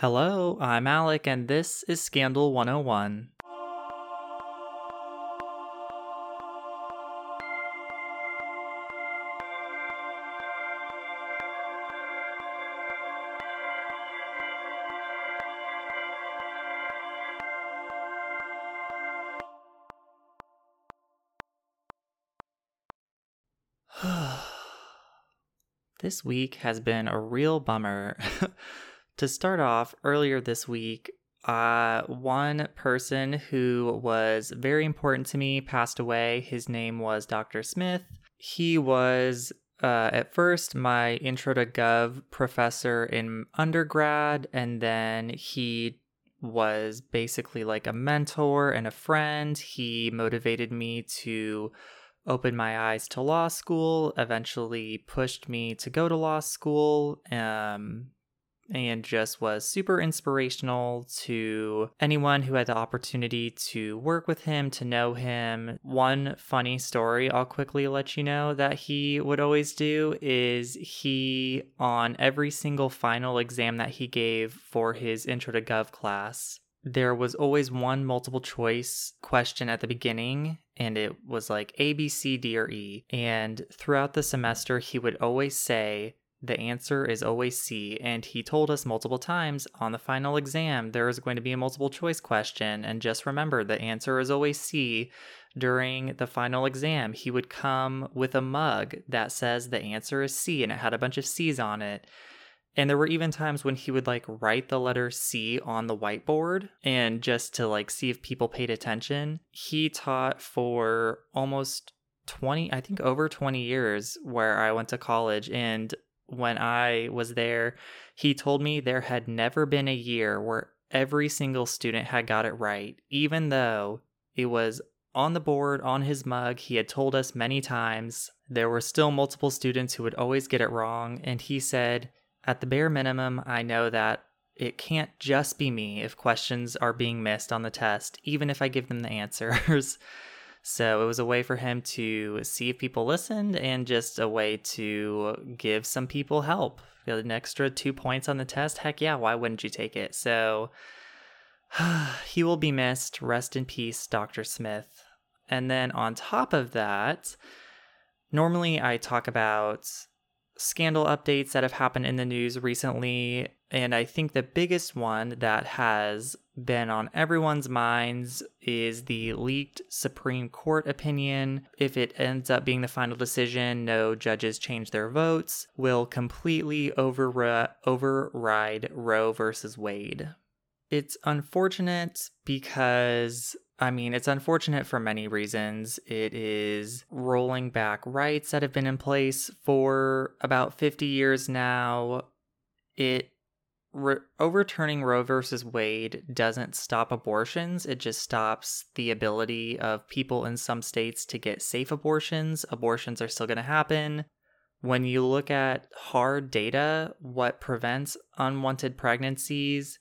Hello, I'm Alec, and this is Scandal 101. this week has been a real bummer. to start off, earlier this week, uh, one person who was very important to me passed away. His name was Dr. Smith. He was uh, at first my intro to gov professor in undergrad, and then he was basically like a mentor and a friend. He motivated me to open my eyes to law school, eventually pushed me to go to law school. Um, and just was super inspirational to anyone who had the opportunity to work with him, to know him. One funny story I'll quickly let you know that he would always do is he, on every single final exam that he gave for his Intro to Gov class, there was always one multiple choice question at the beginning and it was like A, B, C, D, or E. And throughout the semester, he would always say, the answer is always C, and he told us multiple times on the final exam there is going to be a multiple choice question, and just remember the answer is always C. During the final exam, he would come with a mug that says the answer is C, and it had a bunch of C's on it. And there were even times when he would like write the letter C on the whiteboard and just to like see if people paid attention. He taught for almost 20, I think over 20 years where I went to college. And when I was there, he told me there had never been a year where every single student had got it right, even though it was on the board on his mug. He had told us many times there were still multiple students who would always get it wrong. And he said, at the bare minimum, I know that it can't just be me if questions are being missed on the test, even if I give them the answers. So it was a way for him to see if people listened and just a way to give some people help. Got an extra two points on the test. Heck yeah, why wouldn't you take it? So he will be missed. Rest in peace, Dr. Smith. And then on top of that, normally I talk about scandal updates that have happened in the news recently. And I think the biggest one that has been on everyone's minds is the leaked Supreme Court opinion. If it ends up being the final decision, no judges change their votes, will completely overri- override Roe versus Wade. It's unfortunate because I mean, it's unfortunate for many reasons. It is rolling back rights that have been in place for about 50 years now. It re- overturning Roe versus Wade doesn't stop abortions, it just stops the ability of people in some states to get safe abortions. Abortions are still going to happen. When you look at hard data, what prevents unwanted pregnancies,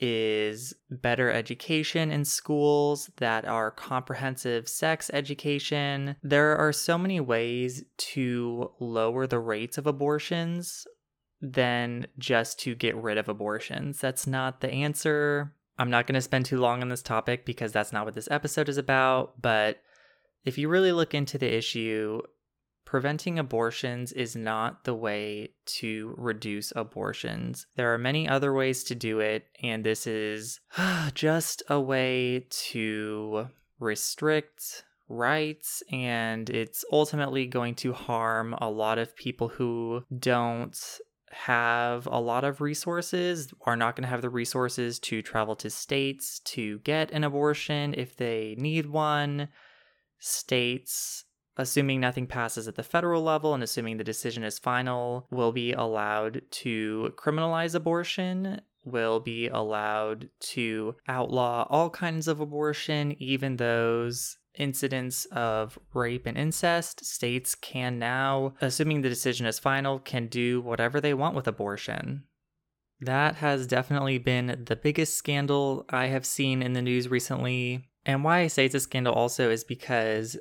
is better education in schools that are comprehensive sex education. There are so many ways to lower the rates of abortions than just to get rid of abortions. That's not the answer. I'm not going to spend too long on this topic because that's not what this episode is about, but if you really look into the issue, preventing abortions is not the way to reduce abortions. There are many other ways to do it, and this is just a way to restrict rights, and it's ultimately going to harm a lot of people who don't have a lot of resources, are not going to have the resources to travel to states to get an abortion if they need one. States assuming nothing passes at the federal level and assuming the decision is final, will be allowed to criminalize abortion, will be allowed to outlaw all kinds of abortion, even those incidents of rape and incest. States can now, assuming the decision is final, can do whatever they want with abortion. That has definitely been the biggest scandal I have seen in the news recently. And why I say it's a scandal also is because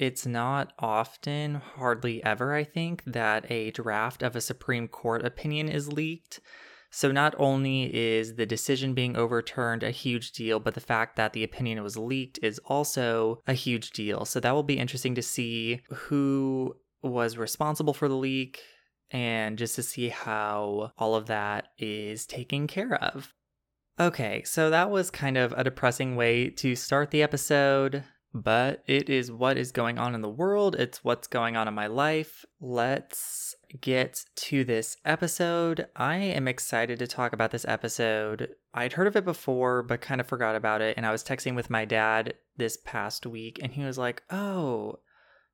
it's not often, hardly ever, I think, that a draft of a Supreme Court opinion is leaked. So, not only is the decision being overturned a huge deal, but the fact that the opinion was leaked is also a huge deal. So, that will be interesting to see who was responsible for the leak and just to see how all of that is taken care of. Okay, so that was kind of a depressing way to start the episode, but it is what is going on in the world. It's what's going on in my life. Let's get to this episode. I am excited to talk about this episode. I'd heard of it before, but kind of forgot about it. And I was texting with my dad this past week, and he was like, Oh,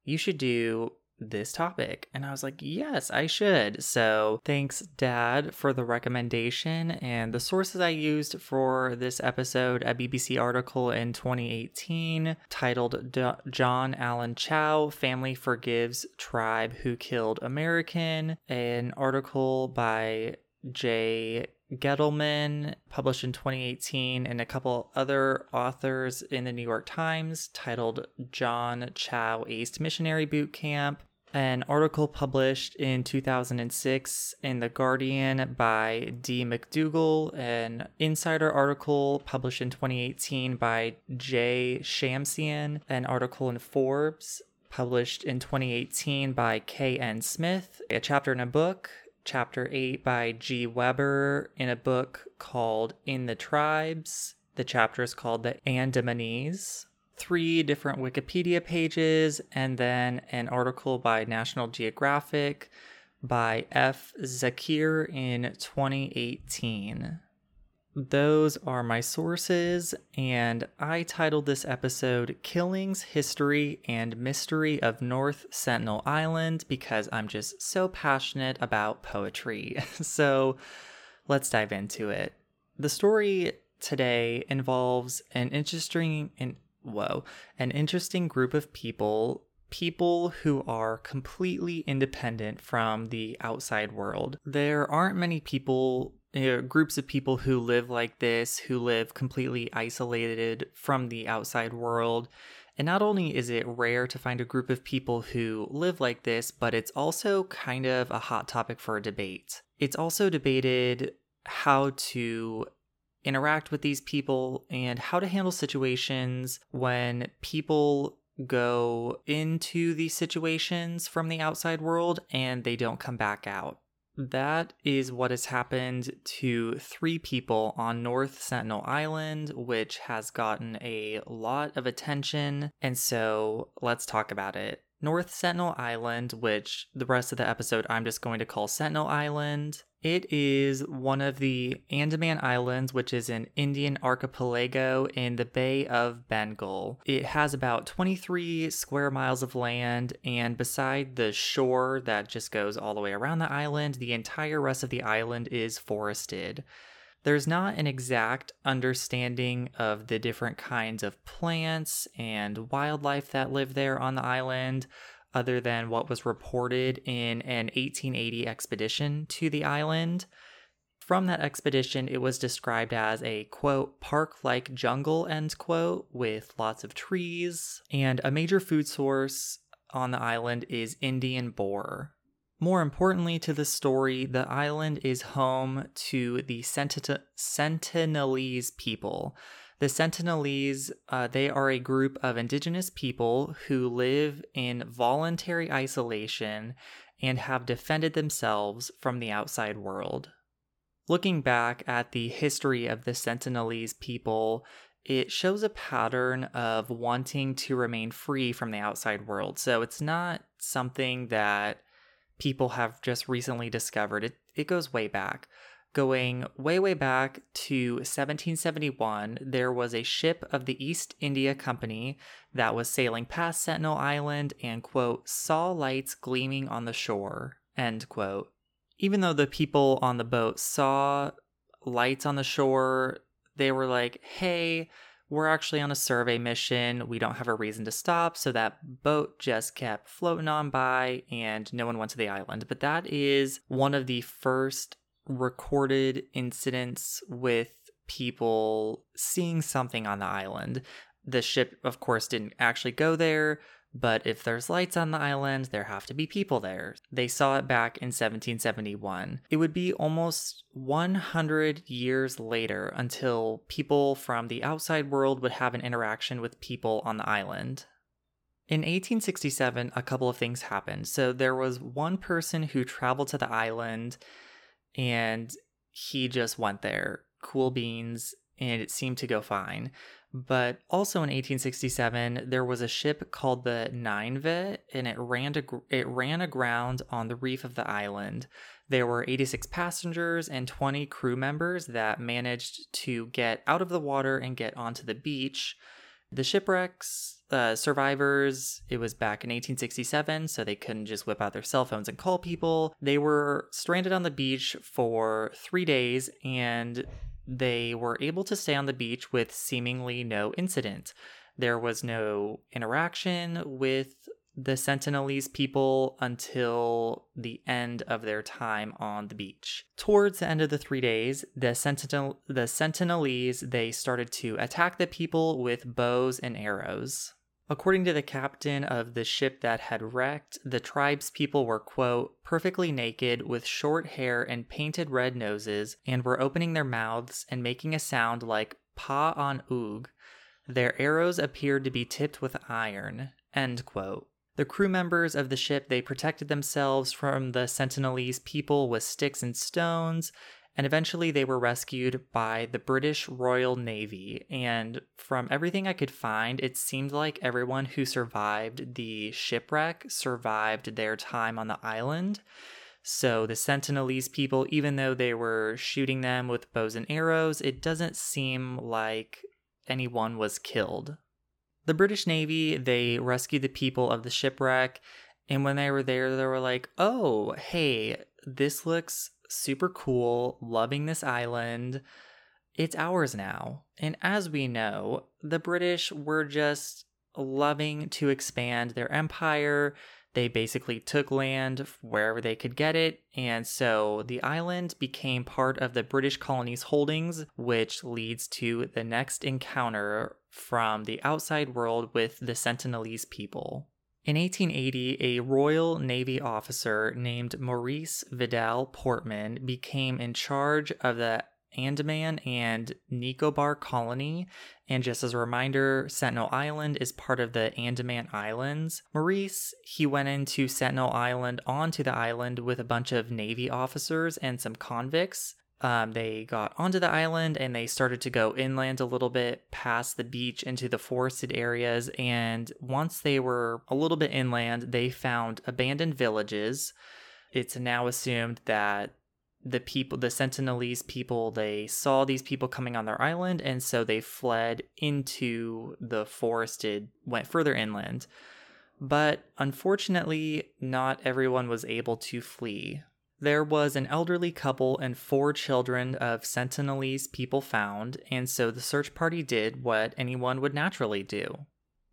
you should do this topic. And I was like, yes, I should. So thanks, Dad, for the recommendation. And the sources I used for this episode a BBC article in 2018 titled D- John Allen Chau Family Forgives Tribe Who Killed American, an article by Jay Gettleman, published in 2018, and a couple other authors in the New York Times titled John Chau East Missionary Boot Camp. An article published in 2006 in The Guardian by D. McDougall, an insider article published in 2018 by J. Shamsian, an article in Forbes published in 2018 by K.N. Smith, a chapter in a book chapter 8 by G. Weber in a book called In the Tribes. The chapter is called The Andamanese. Three different Wikipedia pages, and then an article by National Geographic by F. Zakir in 2018. Those are my sources, and I titled this episode Killings, History, and Mystery of North Sentinel Island because I'm just so passionate about poetry. so let's dive into it. The story today involves an interesting and whoa, an interesting group of people people who are completely independent from the outside world. There aren't many people you know, groups of people who live like this, who live completely isolated from the outside world. And not only is it rare to find a group of people who live like this, but it's also kind of a hot topic for a debate. It's also debated how to interact with these people and how to handle situations when people go into these situations from the outside world and they don't come back out. That is what has happened to three people on North Sentinel Island, which has gotten a lot of attention. And so let's talk about it. North Sentinel Island, which the rest of the episode I'm just going to call Sentinel Island. It is one of the Andaman Islands, which is an Indian archipelago in the Bay of Bengal. It has about 23 square miles of land, and beside the shore that just goes all the way around the island, the entire rest of the island is forested. There's not an exact understanding of the different kinds of plants and wildlife that live there on the island, other than what was reported in an 1880 expedition to the island. From that expedition, it was described as a quote, park like jungle, end quote, with lots of trees. And a major food source on the island is Indian boar. More importantly to the story, the island is home to the Sentinel- Sentinelese people. The Sentinelese, uh, they are a group of indigenous people who live in voluntary isolation and have defended themselves from the outside world. Looking back at the history of the Sentinelese people, it shows a pattern of wanting to remain free from the outside world. So it's not something that people have just recently discovered. It, it goes way back. Going way, way back to 1771, there was a ship of the East India Company that was sailing past Sentinel Island and, quote, saw lights gleaming on the shore, end quote. Even though the people on the boat saw lights on the shore, they were like, hey, we're actually on a survey mission. We don't have a reason to stop. So that boat just kept floating on by and no one went to the island. But that is one of the first recorded incidents with people seeing something on the island. The ship, of course, didn't actually go there, But if there's lights on the island, there have to be people there. They saw it back in 1771. It would be almost 100 years later until people from the outside world would have an interaction with people on the island. In 1867, a couple of things happened. So there was one person who traveled to the island and he just went there, cool beans, and it seemed to go fine. But also in 1867, there was a ship called the Nineveh, and it ran to, it ran aground on the reef of the island. There were 86 passengers and 20 crew members that managed to get out of the water and get onto the beach. The shipwrecks uh, survivors, it was back in 1867, so they couldn't just whip out their cell phones and call people. They were stranded on the beach for three days and they were able to stay on the beach with seemingly no incident. There was no interaction with the Sentinelese people until the end of their time on the beach. Towards the end of the three days, the Sentinel the Sentinelese they started to attack the people with bows and arrows. According to the captain of the ship that had wrecked, the tribe's people were, quote, perfectly naked with short hair and painted red noses, and were opening their mouths and making a sound like pa on oog. Their arrows appeared to be tipped with iron, end quote. The crew members of the ship they protected themselves from the Sentinelese people with sticks and stones, and eventually they were rescued by the British Royal Navy. And from everything I could find, it seemed like everyone who survived the shipwreck survived their time on the island. So the Sentinelese people, even though they were shooting them with bows and arrows, it doesn't seem like anyone was killed. The British Navy, they rescued the people of the shipwreck. And when they were there, they were like, oh, hey, this looks super cool, loving this island. It's ours now. And as we know, the British were just loving to expand their empire. They basically took land wherever they could get it, and so the island became part of the British colony's holdings, which leads to the next encounter from the outside world with the Sentinelese people. In 1880, a Royal Navy officer named Maurice Vidal Portman became in charge of the Andaman and Nicobar colony. And just as a reminder, Sentinel Island is part of the Andaman Islands. Maurice, he went into Sentinel Island onto the island with a bunch of Navy officers and some convicts. Um, they got onto the island and they started to go inland a little bit past the beach into the forested areas. And once they were a little bit inland, they found abandoned villages. It's now assumed that the people, the Sentinelese people, they saw these people coming on their island, and so they fled into the forested, went further inland. But unfortunately, not everyone was able to flee. There was an elderly couple and four children of Sentinelese people found, and so the search party did what anyone would naturally do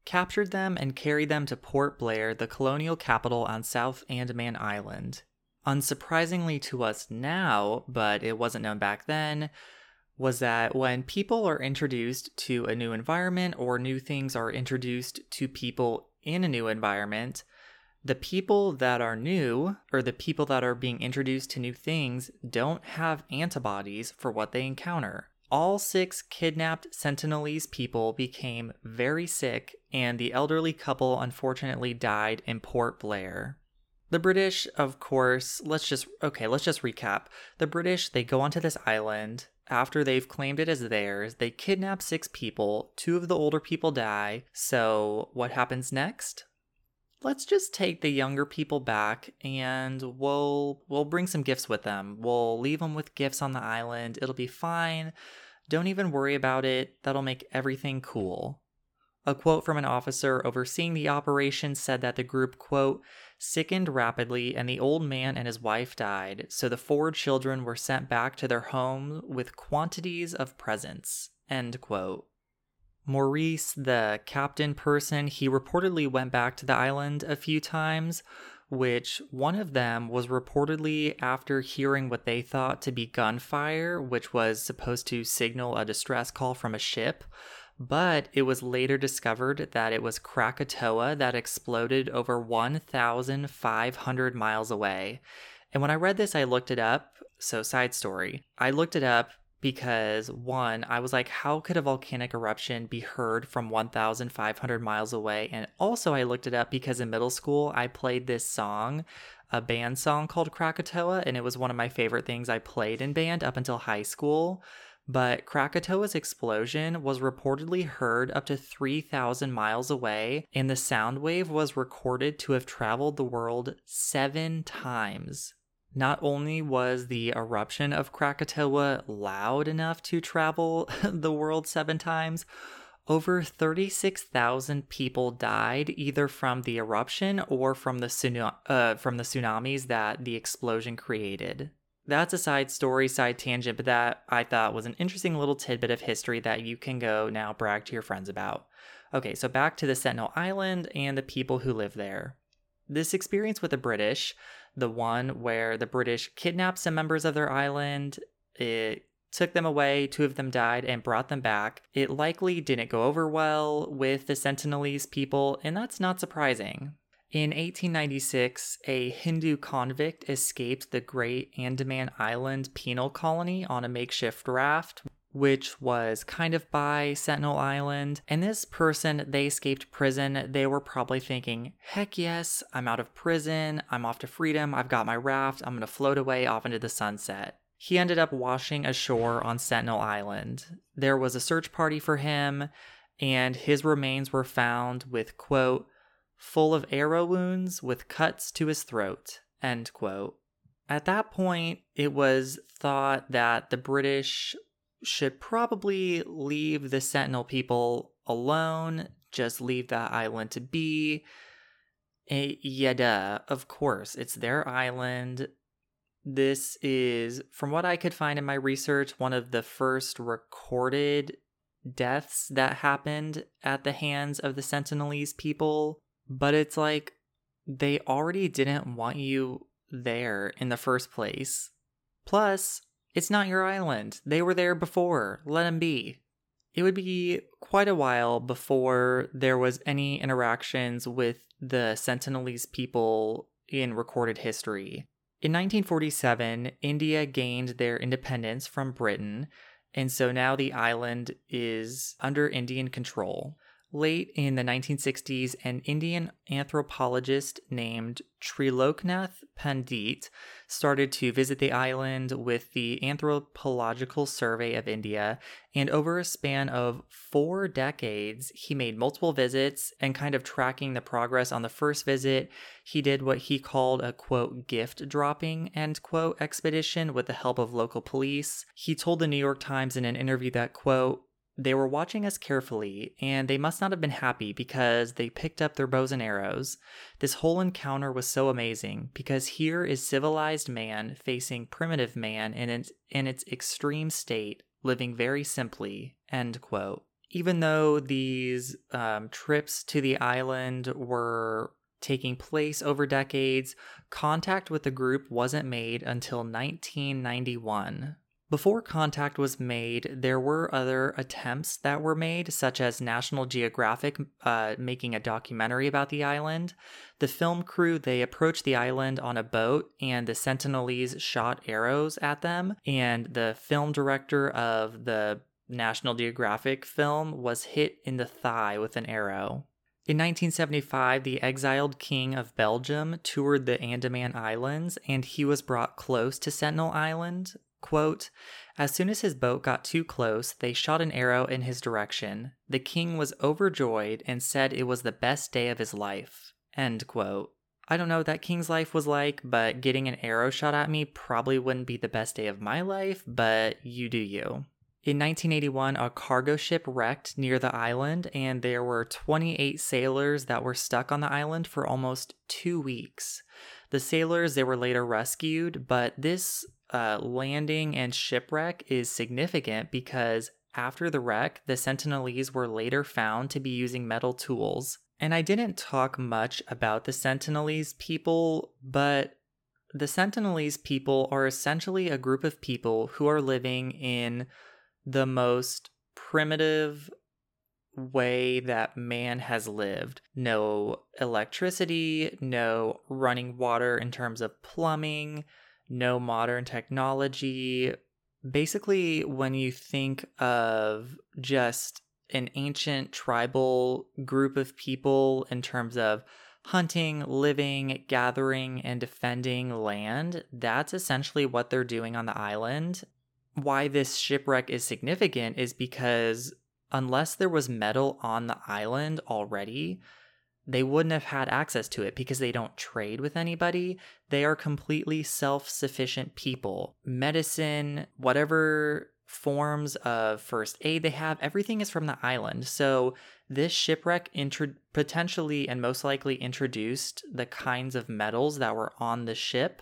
captured them and carried them to Port Blair, the colonial capital on South Andaman Island. Unsurprisingly to us now, but it wasn't known back then, was that when people are introduced to a new environment or new things are introduced to people in a new environment, the people that are new or the people that are being introduced to new things don't have antibodies for what they encounter. All six kidnapped Sentinelese people became very sick, and the elderly couple unfortunately died in Port Blair. The British, of course, let's just okay, let's just recap. The British, they go onto this island after they've claimed it as theirs. They kidnap six people. Two of the older people die. So, what happens next? Let's just take the younger people back and we'll we'll bring some gifts with them. We'll leave them with gifts on the island. It'll be fine. Don't even worry about it. That'll make everything cool. A quote from an officer overseeing the operation said that the group, quote, sickened rapidly and the old man and his wife died, so the four children were sent back to their home with quantities of presents, end quote. Maurice, the captain person, he reportedly went back to the island a few times, which one of them was reportedly after hearing what they thought to be gunfire, which was supposed to signal a distress call from a ship. but it was later discovered that it was Krakatoa that exploded over 1,500 miles away. And when I read this, I looked it up. So, side story I looked it up because one, I was like, how could a volcanic eruption be heard from 1,500 miles away? And also, I looked it up because in middle school, I played this song, a band song called Krakatoa, and it was one of my favorite things I played in band up until high school. But Krakatoa's explosion was reportedly heard up to 3,000 miles away, and the sound wave was recorded to have traveled the world seven times. Not only was the eruption of Krakatoa loud enough to travel the world seven times, over 36,000 people died either from the eruption or from the, tsunami, uh, from the tsunamis that the explosion created. That's a side story, side tangent, but that I thought was an interesting little tidbit of history that you can go now brag to your friends about. Okay, so back to the Sentinel Island and the people who live there. This experience with the British the one where the British kidnapped some members of their island. It took them away, two of them died, and brought them back. It likely didn't go over well with the Sentinelese people, and that's not surprising. In 1896, a Hindu convict escaped the Great Andaman Island penal colony on a makeshift raft which was kind of by Sentinel Island. And this person, they escaped prison. They were probably thinking, heck yes, I'm out of prison. I'm off to freedom. I've got my raft. I'm going to float away off into the sunset. He ended up washing ashore on Sentinel Island. There was a search party for him, and his remains were found with, quote, full of arrow wounds with cuts to his throat, end quote. At that point, it was thought that the British should probably leave the Sentinel people alone, just leave that island to be. Eh, yeah, duh, of course, it's their island. This is, from what I could find in my research, one of the first recorded deaths that happened at the hands of the Sentinelese people. But it's like they already didn't want you there in the first place. Plus, it's not your island. They were there before. Let them be. It would be quite a while before there was any interactions with the Sentinelese people in recorded history. In 1947, India gained their independence from Britain, and so now the island is under Indian control. Late in the 1960s, an Indian anthropologist named Triloknath Pandit started to visit the island with the Anthropological Survey of India, and over a span of four decades, he made multiple visits and kind of tracking the progress on the first visit. He did what he called a quote gift dropping end quote expedition with the help of local police. He told the New York Times in an interview that quote they were watching us carefully, and they must not have been happy because they picked up their bows and arrows. This whole encounter was so amazing because here is civilized man facing primitive man in its, in its extreme state, living very simply. End quote. Even though these um, trips to the island were taking place over decades, contact with the group wasn't made until 1991. Before contact was made, there were other attempts that were made, such as National Geographic uh, making a documentary about the island. The film crew they approached the island on a boat, and the Sentinelese shot arrows at them. And the film director of the National Geographic film was hit in the thigh with an arrow. In 1975, the exiled king of Belgium toured the Andaman Islands and he was brought close to Sentinel Island. Quote, as soon as his boat got too close, they shot an arrow in his direction. The king was overjoyed and said it was the best day of his life. End quote. I don't know what that king's life was like, but getting an arrow shot at me probably wouldn't be the best day of my life, but you do you. In 1981, a cargo ship wrecked near the island, and there were 28 sailors that were stuck on the island for almost two weeks. The sailors, they were later rescued, but this uh, landing and shipwreck is significant because after the wreck, the Sentinelese were later found to be using metal tools. And I didn't talk much about the Sentinelese people, but the Sentinelese people are essentially a group of people who are living in the most primitive way that man has lived. No electricity, no running water in terms of plumbing, no modern technology. Basically, when you think of just an ancient tribal group of people in terms of hunting, living, gathering, and defending land, that's essentially what they're doing on the island. Why this shipwreck is significant is because unless there was metal on the island already, they wouldn't have had access to it because they don't trade with anybody. They are completely self sufficient people. Medicine, whatever forms of first aid they have, everything is from the island. So this shipwreck intro- potentially and most likely introduced the kinds of metals that were on the ship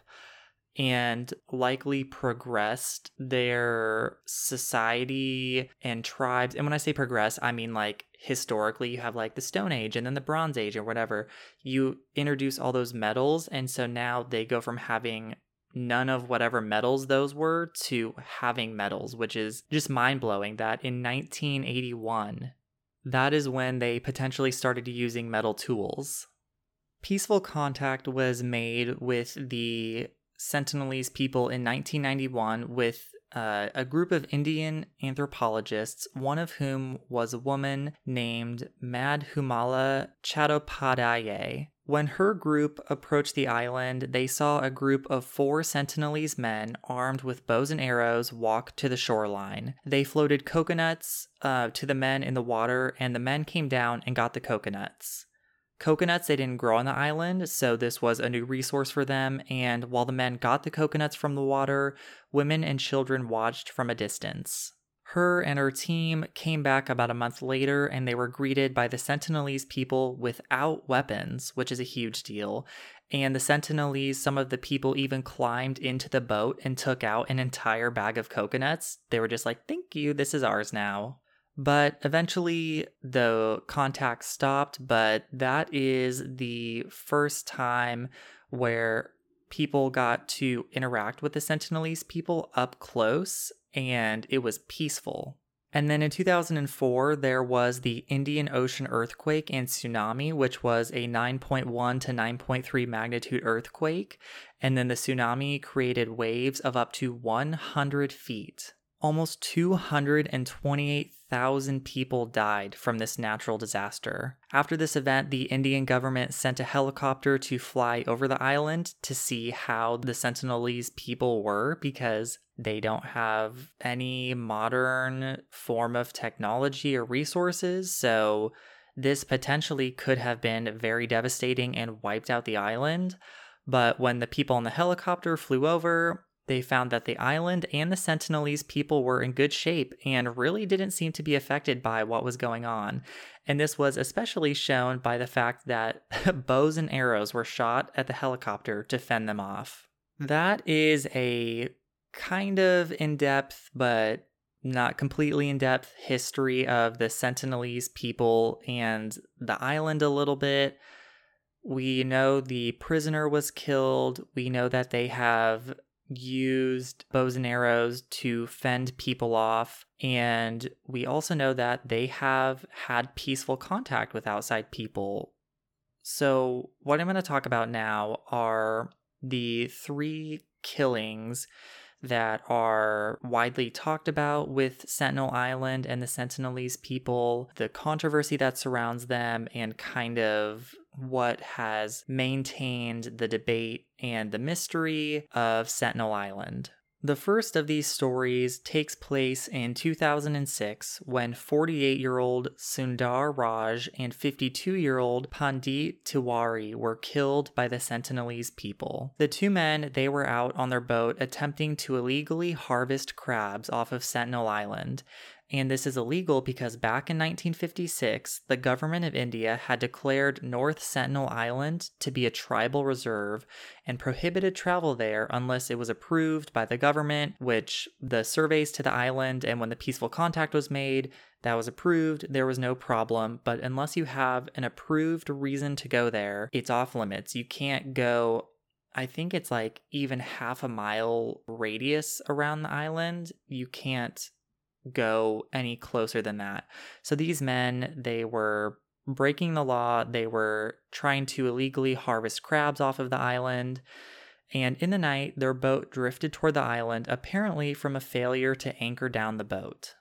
and likely progressed their society and tribes. And when I say progress, I mean like historically, you have like the Stone Age and then the Bronze Age or whatever. You introduce all those metals, and so now they go from having none of whatever metals those were to having metals, which is just mind blowing that in 1981, that is when they potentially started using metal tools. Peaceful contact was made with the Sentinelese people in 1991 with uh, a group of Indian anthropologists, one of whom was a woman named Madhumala Chattopadhyay. When her group approached the island, they saw a group of four Sentinelese men armed with bows and arrows walk to the shoreline. They floated coconuts uh, to the men in the water, and the men came down and got the coconuts. Coconuts, they didn't grow on the island, so this was a new resource for them. And while the men got the coconuts from the water, women and children watched from a distance. Her and her team came back about a month later and they were greeted by the Sentinelese people without weapons, which is a huge deal. And the Sentinelese, some of the people even climbed into the boat and took out an entire bag of coconuts. They were just like, thank you, this is ours now. But eventually the contact stopped, but that is the first time where people got to interact with the Sentinelese people up close and it was peaceful. And then in 2004, there was the Indian Ocean earthquake and tsunami, which was a 9.1 to 9.3 magnitude earthquake. And then the tsunami created waves of up to 100 feet. Almost 228,000 people died from this natural disaster. After this event, the Indian government sent a helicopter to fly over the island to see how the Sentinelese people were because they don't have any modern form of technology or resources. So, this potentially could have been very devastating and wiped out the island. But when the people in the helicopter flew over, they found that the island and the Sentinelese people were in good shape and really didn't seem to be affected by what was going on. And this was especially shown by the fact that bows and arrows were shot at the helicopter to fend them off. That is a kind of in depth, but not completely in depth history of the Sentinelese people and the island a little bit. We know the prisoner was killed. We know that they have used bows and arrows to fend people off. And we also know that they have had peaceful contact with outside people. So, what I'm going to talk about now are the three killings that are widely talked about with Sentinel Island and the Sentinelese people, the controversy that surrounds them, and kind of what has maintained the debate and the mystery of Sentinel Island. The first of these stories takes place in 2006 when 48 year old Sundar Raj and 52 year old Pandit Tiwari were killed by the Sentinelese people. The two men, they were out on their boat attempting to illegally harvest crabs off of Sentinel Island, and this is illegal because back in 1956, the government of India had declared North Sentinel Island to be a tribal reserve and prohibited travel there unless it was approved by the government, which the surveys to the island and when the peaceful contact was made, that was approved, there was no problem. But unless you have an approved reason to go there, it's off limits. You can't go I think it's like even half a mile radius around the island. You can't go any closer than that. So these men, they were breaking the law, they were trying to illegally harvest crabs off of the island. And in the night, their boat drifted toward the island, apparently from a failure to anchor down the boat.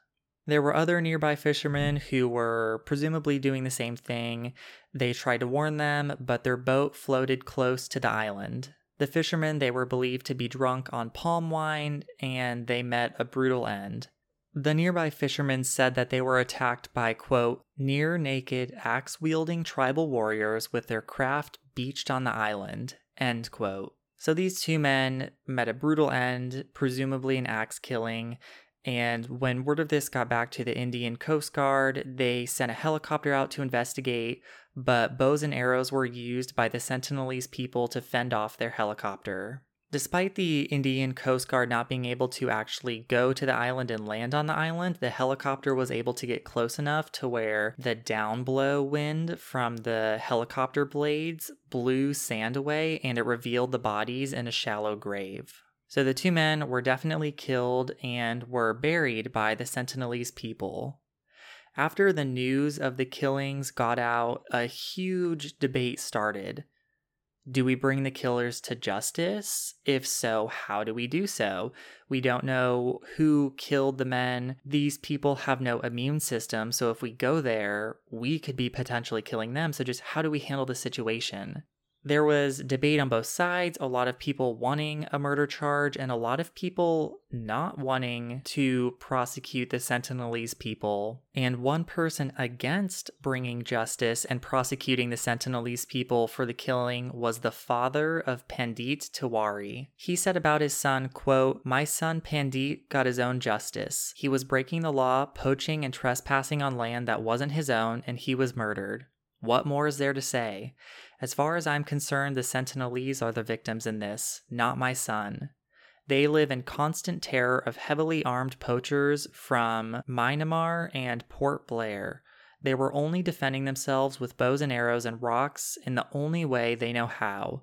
There were other nearby fishermen who were presumably doing the same thing. They tried to warn them, but their boat floated close to the island. The fishermen, they were believed to be drunk on palm wine, and they met a brutal end. The nearby fishermen said that they were attacked by, quote, near naked, axe wielding tribal warriors with their craft beached on the island, end quote. So these two men met a brutal end, presumably an axe killing. And when word of this got back to the Indian Coast Guard, they sent a helicopter out to investigate, but bows and arrows were used by the Sentinelese people to fend off their helicopter. Despite the Indian Coast Guard not being able to actually go to the island and land on the island, the helicopter was able to get close enough to where the downblow wind from the helicopter blades blew sand away and it revealed the bodies in a shallow grave. So the two men were definitely killed and were buried by the Sentinelese people. After the news of the killings got out, a huge debate started. Do we bring the killers to justice? If so, how do we do so? We don't know who killed the men. These people have no immune system, so if we go there, we could be potentially killing them. So, just how do we handle the situation? There was debate on both sides, a lot of people wanting a murder charge, and a lot of people not wanting to prosecute the Sentinelese people. And one person against bringing justice and prosecuting the Sentinelese people for the killing was the father of Pandit Tiwari. He said about his son, quote, My son Pandit got his own justice. He was breaking the law, poaching and trespassing on land that wasn't his own, and he was murdered. What more is there to say? As far as I'm concerned, the Sentinelese are the victims in this, not my son. They live in constant terror of heavily armed poachers from Myanmar and Port Blair. They were only defending themselves with bows and arrows and rocks in the only way they know how.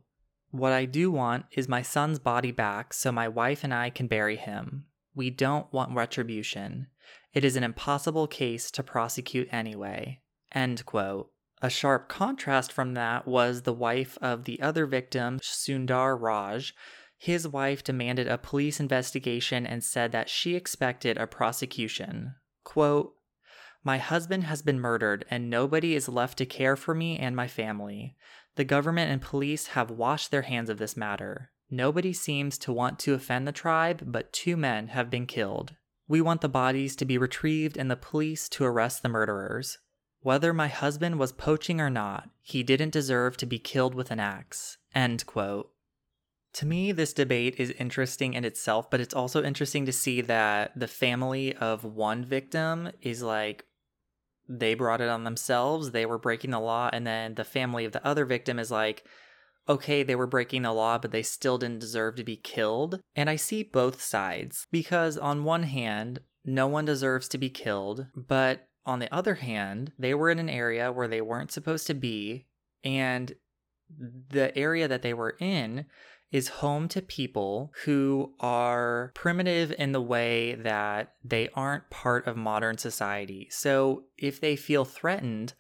What I do want is my son's body back so my wife and I can bury him. We don't want retribution. It is an impossible case to prosecute anyway. End quote. A sharp contrast from that was the wife of the other victim, Sundar Raj. His wife demanded a police investigation and said that she expected a prosecution. Quote, My husband has been murdered, and nobody is left to care for me and my family. The government and police have washed their hands of this matter. Nobody seems to want to offend the tribe, but two men have been killed. We want the bodies to be retrieved and the police to arrest the murderers. Whether my husband was poaching or not, he didn't deserve to be killed with an axe. End quote. To me, this debate is interesting in itself, but it's also interesting to see that the family of one victim is like, they brought it on themselves, they were breaking the law, and then the family of the other victim is like, okay, they were breaking the law, but they still didn't deserve to be killed. And I see both sides because, on one hand, no one deserves to be killed, but on the other hand, they were in an area where they weren't supposed to be, and the area that they were in is home to people who are primitive in the way that they aren't part of modern society. So if they feel threatened,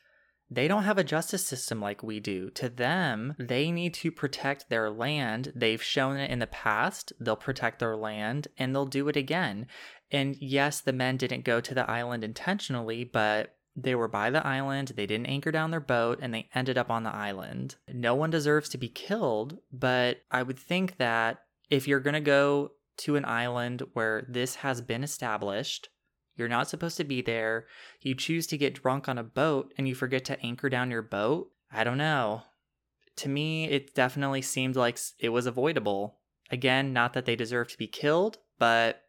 they don't have a justice system like we do. To them, they need to protect their land. They've shown it in the past. They'll protect their land and they'll do it again. And yes, the men didn't go to the island intentionally, but they were by the island, they didn't anchor down their boat, and they ended up on the island. No one deserves to be killed, but I would think that if you're going to go to an island where this has been established, you're not supposed to be there, you choose to get drunk on a boat and you forget to anchor down your boat, I don't know. To me, it definitely seemed like it was avoidable. Again, not that they deserve to be killed, but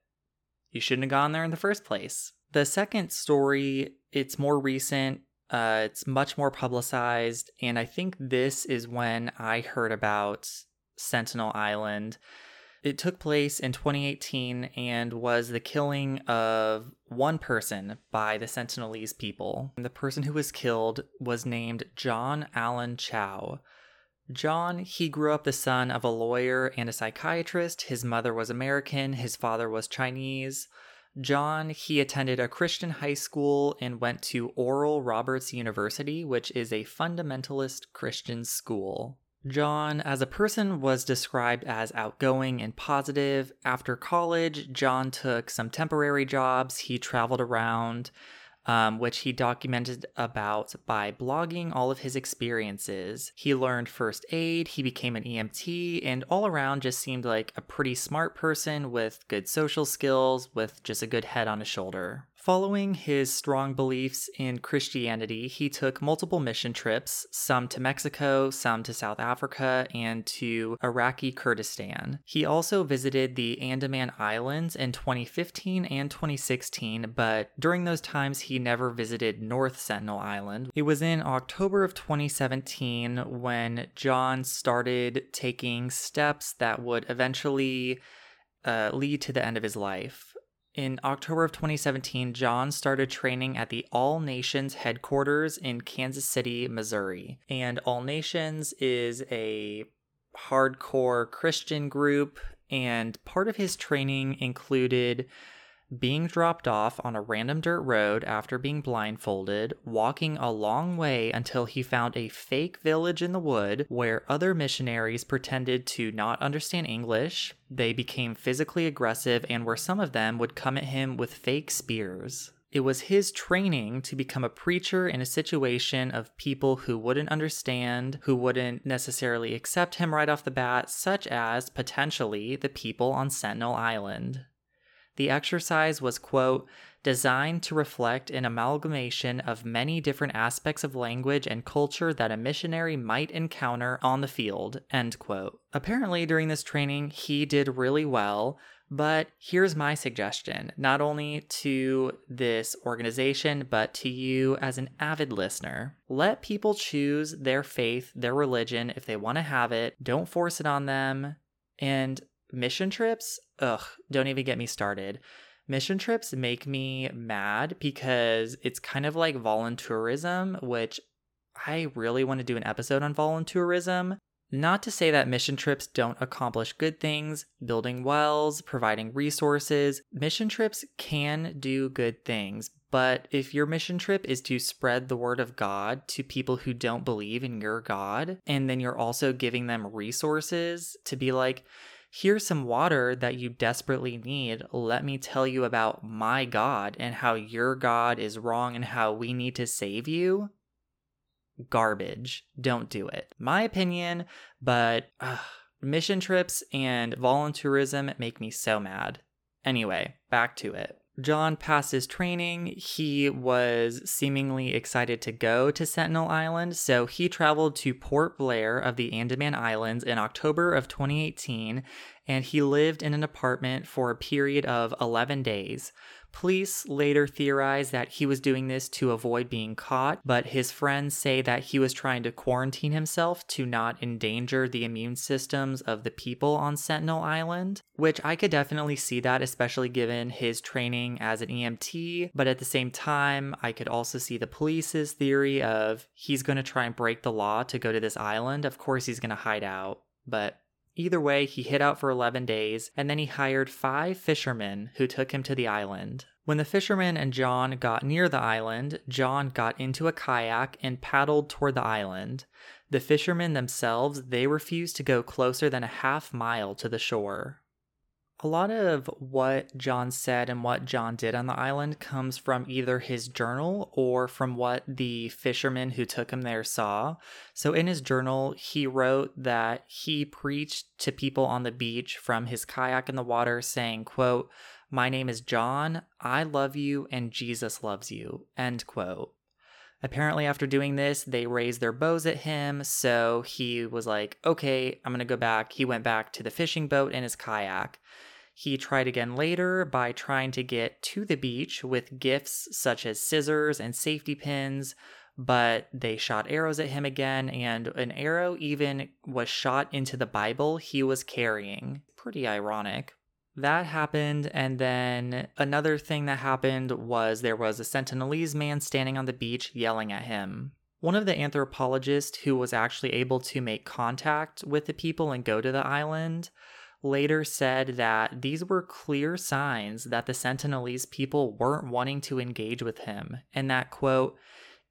you shouldn't have gone there in the first place. The second story, it's more recent, uh, it's much more publicized, and I think this is when I heard about Sentinel Island. It took place in 2018 and was the killing of one person by the Sentinelese people. And the person who was killed was named John Allen Chau. John, he grew up the son of a lawyer and a psychiatrist. His mother was American, his father was Chinese. John, he attended a Christian high school and went to Oral Roberts University, which is a fundamentalist Christian school. John, as a person, was described as outgoing and positive. After college, John took some temporary jobs. He traveled around um, which he documented about by blogging all of his experiences. He learned first aid, he became an EMT, and all around just seemed like a pretty smart person with good social skills, with just a good head on his shoulder. Following his strong beliefs in Christianity, he took multiple mission trips, some to Mexico, some to South Africa, and to Iraqi Kurdistan. He also visited the Andaman Islands in 2015 and 2016, but during those times he never visited North Sentinel Island. It was in October of 2017 when John started taking steps that would eventually uh, lead to the end of his life. In October of 2017, John started training at the All Nations headquarters in Kansas City, Missouri. And All Nations is a hardcore Christian group, and part of his training included being dropped off on a random dirt road after being blindfolded, walking a long way until he found a fake village in the wood where other missionaries pretended to not understand English. They became physically aggressive, and where some of them would come at him with fake spears. It was his training to become a preacher in a situation of people who wouldn't understand, who wouldn't necessarily accept him right off the bat, such as potentially the people on Sentinel Island. The exercise was, quote, designed to reflect an amalgamation of many different aspects of language and culture that a missionary might encounter on the field, end quote. Apparently, during this training, he did really well, but here's my suggestion not only to this organization, but to you as an avid listener. Let people choose their faith, their religion, if they want to have it. Don't force it on them. And mission trips, ugh, don't even get me started. Mission trips make me mad because it's kind of like voluntourism, which I really want to do an episode on voluntourism. Not to say that mission trips don't accomplish good things, building wells, providing resources. Mission trips can do good things, but if your mission trip is to spread the word of God to people who don't believe in your God, and then you're also giving them resources to be like, here's some water that you desperately need. Let me tell you about my God and how your God is wrong and how we need to save you. Garbage. Don't do it. My opinion, but uh, mission trips and voluntourism make me so mad. Anyway, back to it. John passed his training. He was seemingly excited to go to Sentinel Island, so he traveled to Port Blair of the Andaman Islands in October of 2018, and he lived in an apartment for a period of 11 days. Police later theorized that he was doing this to avoid being caught, but his friends say that he was trying to quarantine himself to not endanger the immune systems of the people on Sentinel Island, which I could definitely see that, especially given his training as an EMT. But at the same time, I could also see the police's theory of he's going to try and break the law to go to this island. Of course, he's going to hide out, but Either way, he hid out for 11 days, and then he hired five fishermen who took him to the island. When the fishermen and John got near the island, John got into a kayak and paddled toward the island. The fishermen themselves, they refused to go closer than a half mile to the shore. A lot of what John said and what John did on the island comes from either his journal or from what the fishermen who took him there saw. So, in his journal, he wrote that he preached to people on the beach from his kayak in the water, saying, quote, My name is John, I love you, and Jesus loves you, end quote. Apparently, after doing this, they raised their bows at him. So he was like, okay, I'm to go back. He went back to the fishing boat and his kayak. He tried again later by trying to get to the beach with gifts such as scissors and safety pins, but they shot arrows at him again, and an arrow even was shot into the Bible he was carrying. Pretty ironic. That happened, and then another thing that happened was there was a Sentinelese man standing on the beach yelling at him. One of the anthropologists who was actually able to make contact with the people and go to the island later said that these were clear signs that the Sentinelese people weren't wanting to engage with him, and that, quote,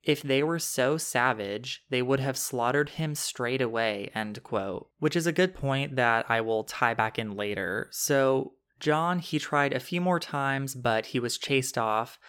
if they were so savage, they would have slaughtered him straight away, end quote. Which is a good point that I will tie back in later. So, John, he tried a few more times, but he was chased off.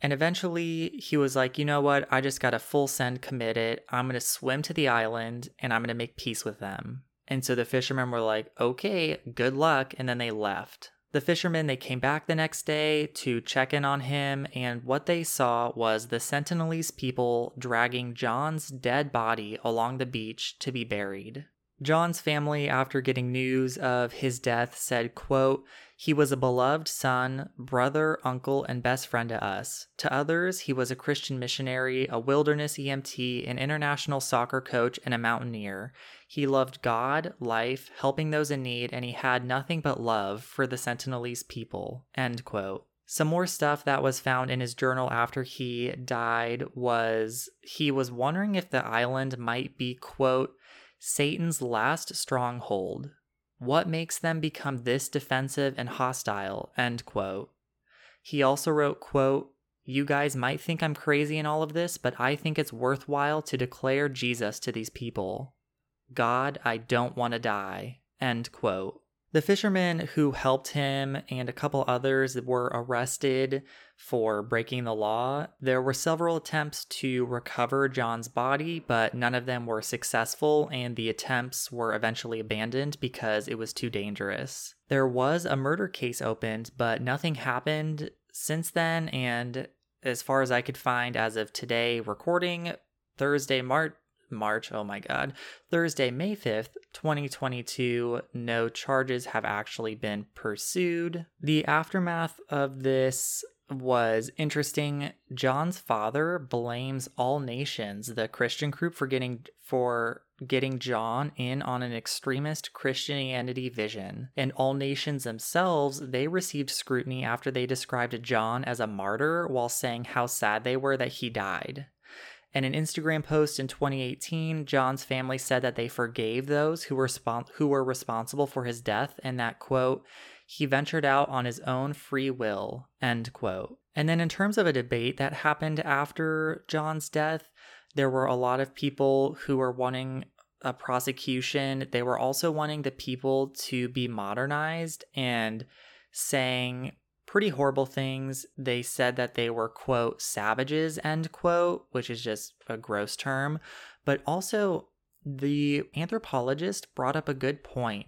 And eventually he was like, you know what? I just got a full send committed. I'm going to swim to the island and I'm going to make peace with them. And so the fishermen were like, okay, good luck. And then they left. The fishermen they came back the next day to check in on him and what they saw was the Sentinelese people dragging John's dead body along the beach to be buried. John's family after getting news of his death said, quote, he was a beloved son, brother, uncle, and best friend to us. To others, he was a Christian missionary, a wilderness EMT, an international soccer coach, and a mountaineer. He loved God, life, helping those in need, and he had nothing but love for the Sentinelese people. End quote. Some more stuff that was found in his journal after he died was he was wondering if the island might be, quote, Satan's last stronghold. What makes them become this defensive and hostile? End quote. He also wrote, quote, You guys might think I'm crazy in all of this, but I think it's worthwhile to declare Jesus to these people. God, I don't want to die. End quote. The fishermen who helped him and a couple others were arrested for breaking the law. There were several attempts to recover John's body, but none of them were successful, and the attempts were eventually abandoned because it was too dangerous. There was a murder case opened, but nothing happened since then, and as far as I could find as of today, recording Thursday, March March, oh my God, Thursday, May 5th, 2022, no charges have actually been pursued. The aftermath of this was interesting. John's father blames All Nations, the Christian group, for getting for getting John in on an extremist Christianity vision. And All Nations themselves, they received scrutiny after they described John as a martyr while saying how sad they were that he died. In an Instagram post in 2018, John's family said that they forgave those who were who were responsible for his death and that quote, he ventured out on his own free will, end quote. And then in terms of a debate that happened after John's death, there were a lot of people who were wanting a prosecution. They were also wanting the people to be modernized and saying pretty horrible things. They said that they were, quote, savages, end quote, which is just a gross term. But also, the anthropologist brought up a good point.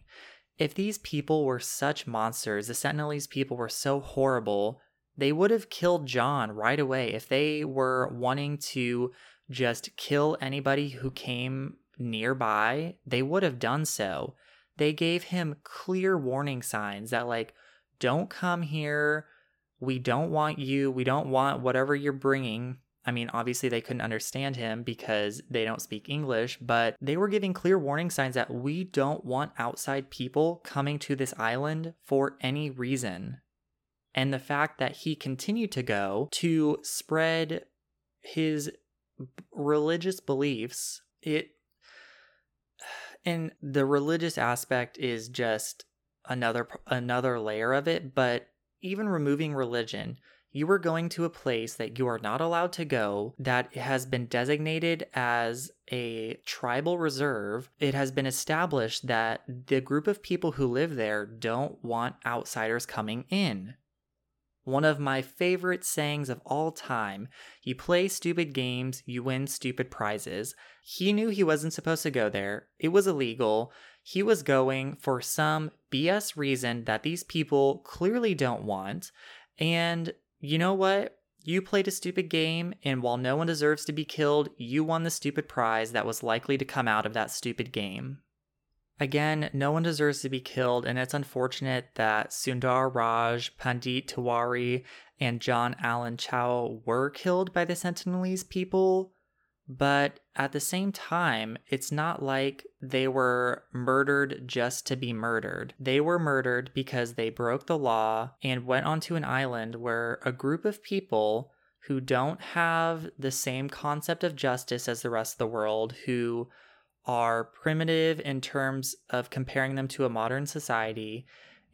If these people were such monsters, the Sentinelese people were so horrible, they would have killed John right away. If they were wanting to just kill anybody who came nearby, they would have done so. They gave him clear warning signs that, like, don't come here. We don't want you. We don't want whatever you're bringing. I mean, obviously, they couldn't understand him because they don't speak English, but they were giving clear warning signs that we don't want outside people coming to this island for any reason. And the fact that he continued to go to spread his religious beliefs, it. And the religious aspect is just another another layer of it, but even removing religion, you are going to a place that you are not allowed to go that has been designated as a tribal reserve. It has been established that the group of people who live there don't want outsiders coming in. One of my favorite sayings of all time you play stupid games, you win stupid prizes. He knew he wasn't supposed to go there, it was illegal. He was going for some BS reason that these people clearly don't want. And you know what? You played a stupid game, and while no one deserves to be killed, you won the stupid prize that was likely to come out of that stupid game. Again, no one deserves to be killed, and it's unfortunate that Sundar Raj, Pandit Tiwari, and John Allen Chau were killed by the Sentinelese people. But at the same time, it's not like they were murdered just to be murdered. They were murdered because they broke the law and went onto an island where a group of people who don't have the same concept of justice as the rest of the world, who are primitive in terms of comparing them to a modern society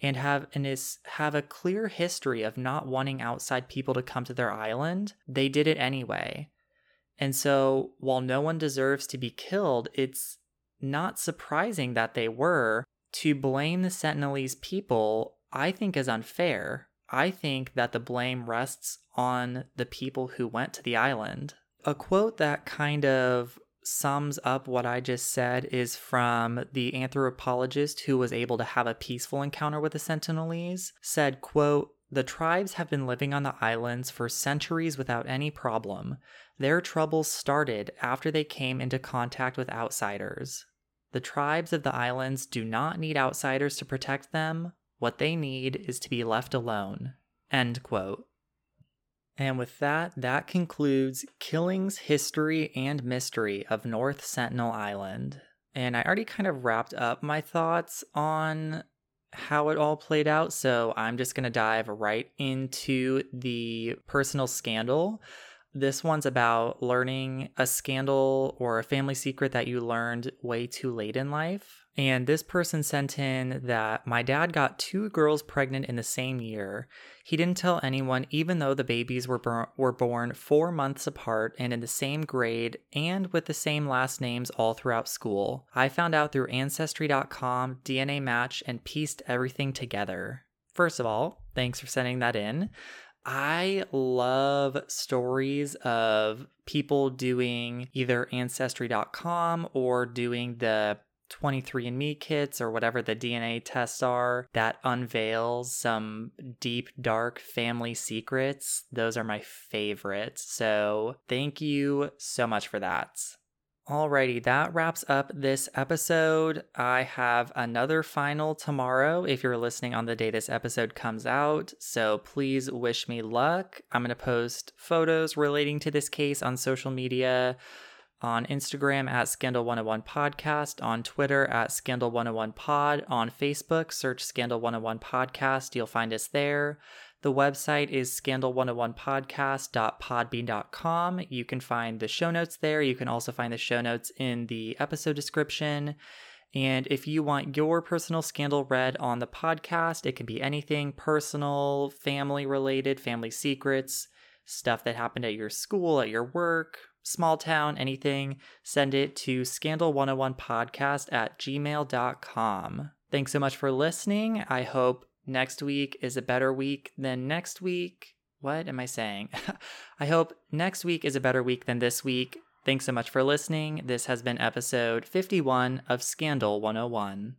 and have and is have a clear history of not wanting outside people to come to their island, they did it anyway. And so, while no one deserves to be killed, it's not surprising that they were. To blame the Sentinelese people, I think, is unfair. I think that the blame rests on the people who went to the island. A quote that kind of sums up what I just said is from the anthropologist who was able to have a peaceful encounter with the Sentinelese, said, quote, the tribes have been living on the islands for centuries without any problem. Their troubles started after they came into contact with outsiders. The tribes of the islands do not need outsiders to protect them. What they need is to be left alone. End quote. And with that, that concludes Killings, History, and Mystery of North Sentinel Island. And I already kind of wrapped up my thoughts on how it all played out, so I'm just going to dive right into the personal scandal. This one's about learning a scandal or a family secret that you learned way too late in life. And this person sent in that my dad got two girls pregnant in the same year. He didn't tell anyone, even though the babies were, were born four months apart and in the same grade and with the same last names all throughout school. I found out through Ancestry.com, DNA Match, and pieced everything together. First of all, thanks for sending that in. I love stories of people doing either Ancestry.com or doing the 23andMe kits or whatever the DNA tests are that unveils some deep, dark family secrets. Those are my favorites. So thank you so much for that. Alrighty, that wraps up this episode. I have another final tomorrow if you're listening on the day this episode comes out. So please wish me luck. I'm going to post photos relating to this case on social media on Instagram at Scandal101 Podcast, on Twitter at Scandal101 Pod, on Facebook, search Scandal101 Podcast. You'll find us there. The website is scandal101podcast.podbean.com. You can find the show notes there. You can also find the show notes in the episode description. And if you want your personal scandal read on the podcast, it can be anything personal, family related, family secrets, stuff that happened at your school, at your work, small town, anything, send it to scandal101podcast at gmail.com. Thanks so much for listening. I hope next week is a better week than next week. What am I saying? I hope next week is a better week than this week. Thanks so much for listening. This has been episode 51 of Scandal 101.